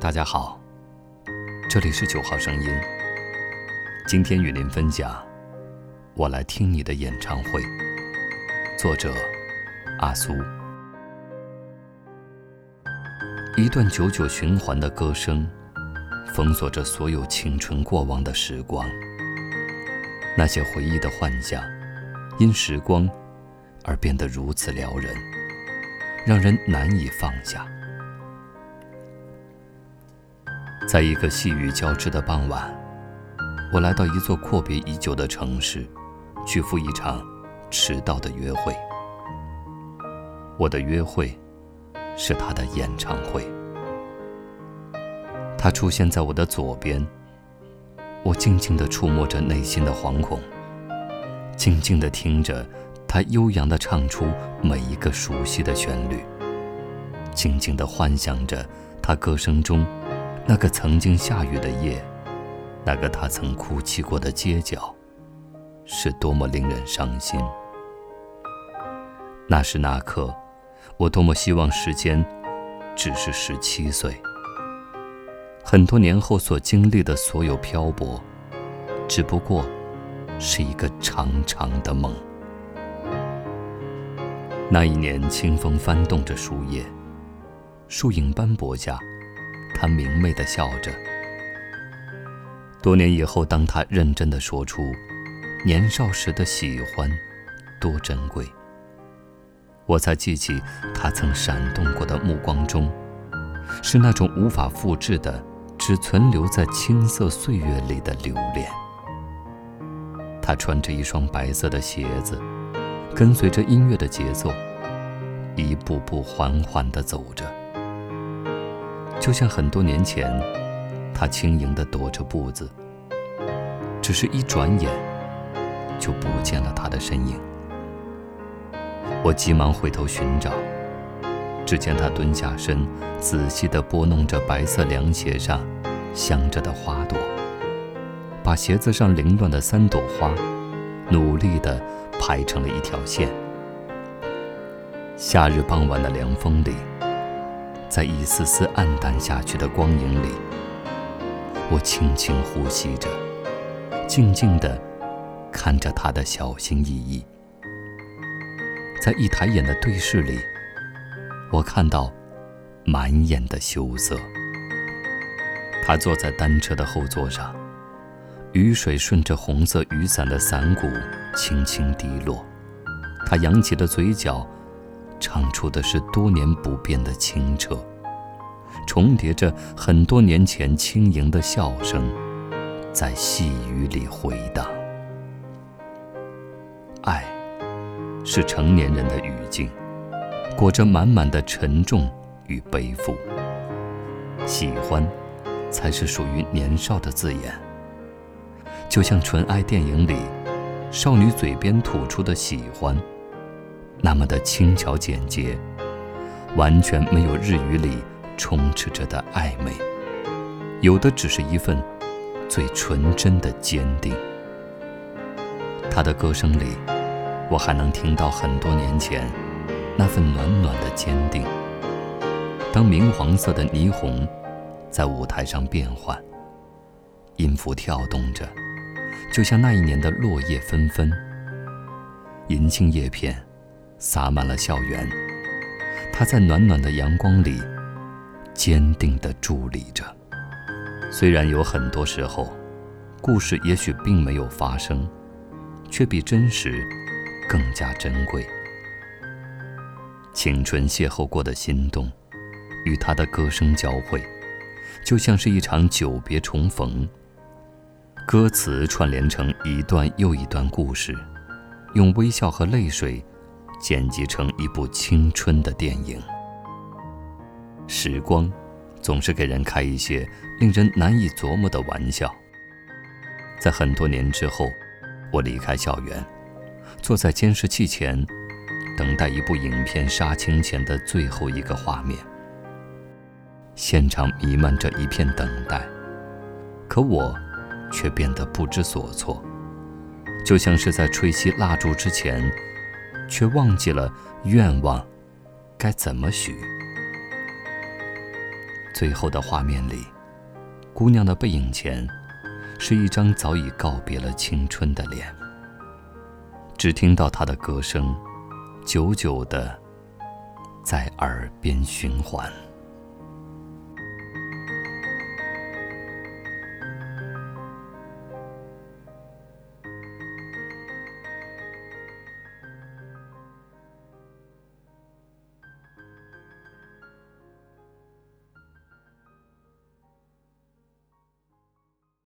大家好，这里是九号声音。今天与您分享，我来听你的演唱会。作者阿苏。一段久久循环的歌声，封锁着所有青春过往的时光。那些回忆的幻想，因时光而变得如此撩人，让人难以放下。在一个细雨交织的傍晚，我来到一座阔别已久的城市，去赴一场迟到的约会。我的约会是他的演唱会。他出现在我的左边，我静静地触摸着内心的惶恐，静静地听着他悠扬地唱出每一个熟悉的旋律，静静地幻想着他歌声中。那个曾经下雨的夜，那个他曾哭泣过的街角，是多么令人伤心。那时那刻，我多么希望时间只是十七岁。很多年后所经历的所有漂泊，只不过是一个长长的梦。那一年，清风翻动着树叶，树影斑驳下。他明媚的笑着。多年以后，当他认真的说出年少时的喜欢多珍贵，我才记起他曾闪动过的目光中，是那种无法复制的，只存留在青涩岁月里的留恋。他穿着一双白色的鞋子，跟随着音乐的节奏，一步步缓缓地走着。就像很多年前，他轻盈地踱着步子，只是一转眼，就不见了他的身影。我急忙回头寻找，只见他蹲下身，仔细地拨弄着白色凉鞋上镶着的花朵，把鞋子上凌乱的三朵花，努力地排成了一条线。夏日傍晚的凉风里。在一丝丝暗淡下去的光影里，我轻轻呼吸着，静静地看着他的小心翼翼。在一抬眼的对视里，我看到满眼的羞涩。他坐在单车的后座上，雨水顺着红色雨伞的伞骨轻轻滴落，他扬起的嘴角。唱出的是多年不变的清澈，重叠着很多年前轻盈的笑声，在细雨里回荡。爱，是成年人的语境，裹着满满的沉重与背负。喜欢，才是属于年少的字眼。就像纯爱电影里，少女嘴边吐出的喜欢。那么的轻巧简洁，完全没有日语里充斥着的暧昧，有的只是一份最纯真的坚定。他的歌声里，我还能听到很多年前那份暖暖的坚定。当明黄色的霓虹在舞台上变换，音符跳动着，就像那一年的落叶纷纷，银杏叶片。洒满了校园，他在暖暖的阳光里坚定地伫立着。虽然有很多时候，故事也许并没有发生，却比真实更加珍贵。青春邂逅过的心动，与他的歌声交汇，就像是一场久别重逢。歌词串联成一段又一段故事，用微笑和泪水。剪辑成一部青春的电影。时光，总是给人开一些令人难以琢磨的玩笑。在很多年之后，我离开校园，坐在监视器前，等待一部影片杀青前的最后一个画面。现场弥漫着一片等待，可我却变得不知所措，就像是在吹熄蜡烛之前。却忘记了愿望该怎么许。最后的画面里，姑娘的背影前，是一张早已告别了青春的脸。只听到她的歌声，久久的在耳边循环。